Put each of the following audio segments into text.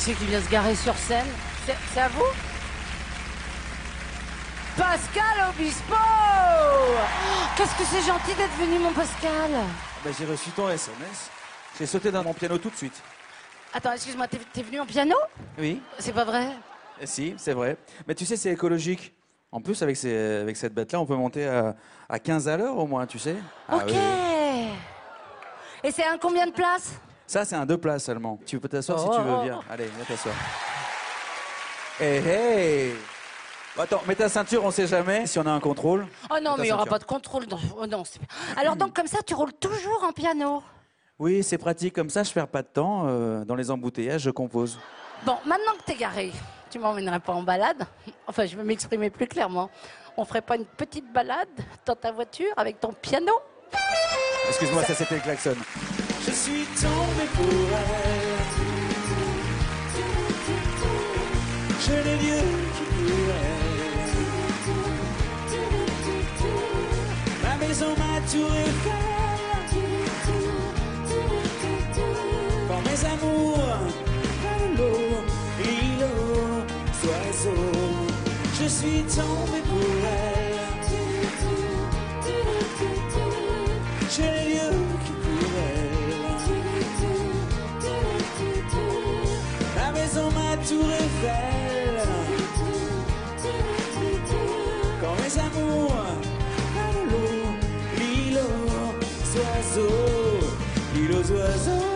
Qui c'est qui vient se garer sur scène C'est à vous Pascal Obispo Oh, Qu'est-ce que c'est gentil d'être venu, mon Pascal Ben, j'ai reçu ton SMS. J'ai sauté dans mon piano tout de suite. Attends, excuse-moi, t'es t'es venu en piano? Oui, C'est pas vrai? Eh si, c'est vrai. Mais tu sais, c'est écologique. En plus, avec, ces- avec cette bête-là, on peut monter à, à 15 à l'heure au moins, tu sais. Ah Ok. oui. Et c'est un combien de places? Ça, c'est un deux places seulement. Tu peux t'asseoir si tu Oh. veux, viens. Allez, viens t'asseoir. Hey, hey Bon, Attends, mets ta ceinture, on sait jamais si on a un contrôle. Oh non, mais il n'y aura pas de contrôle. dans- oh non, Alors donc, comme ça, tu roules toujours en piano Oui, c'est pratique, comme ça, je perds pas de temps. euh, dans les embouteillages, je compose. Bon, maintenant que t'es garé, tu m'emmènerais pas en balade Enfin, je vais m'exprimer plus clairement. On ferait pas une petite balade dans ta voiture avec ton piano? Excuse-moi, ça c'était le klaxon. Je suis tombé pour elle. Je l'ai lieu qui. Ma maison, ma tour Eiffel. Quand mes amours, dans l'eau, îlot, oiseaux. Je suis tombé pour elle. Tour Eiffel. Quand mes amours, l'eau, l'îlot, oiseaux, l'îlot, oiseaux.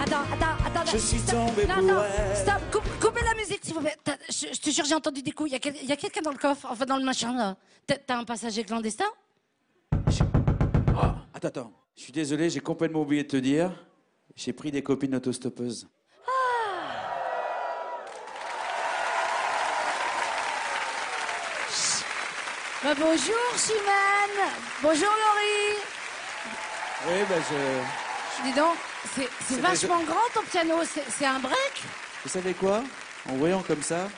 Attends, attends, attends. Je suis tombé pour non, elle. Stop, coupe- coupez la musique, s'il vous plaît. T'as- Je, je te jure, j'ai entendu des coups. Il y a, quel- il y a quelqu'un dans le coffre, enfin dans le machin, là. T'as t'as un passager clandestin? Ah, attends, attends. Je suis désolé, j'ai complètement oublié de te dire. J'ai pris des copines autostoppeuses. Bah, bonjour, Chimène. Bonjour, Laurie. Oui, ben je. Dis donc, c'est c'est C'est vachement grand ton piano. C'est c'est un break? Vous savez quoi? En voyant comme ça,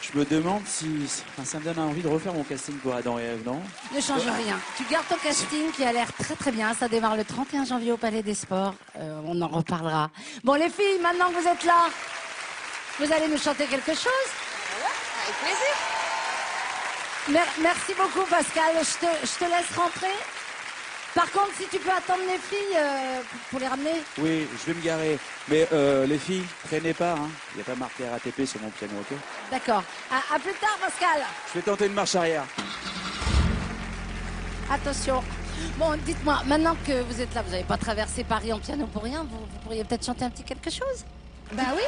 je me demande si. Enfin, ça me donne envie de refaire mon casting pour Adam et Ève, non? Ne change rien. Tu gardes ton casting qui a l'air très très bien. Ça démarre le 31 janvier au Palais des Sports. Euh, on en reparlera. Bon, les filles, maintenant que vous êtes là, vous allez nous chanter quelque chose? Avec plaisir. Mer- Merci beaucoup, Pascal. Je te, je te laisse rentrer. Par contre, si tu peux attendre les filles euh, pour- les ramener. Oui, je vais me garer. Mais euh, les filles, traînez pas, hein. Il n'y a pas marqué RATP sur mon piano, ok? D'accord. À, à plus tard, Pascal. Je vais tenter une marche arrière. Attention. Bon, dites-moi, maintenant que vous êtes là, vous n'avez pas traversé Paris en piano pour rien, vous, vous pourriez peut-être chanter un petit quelque chose? Bah oui.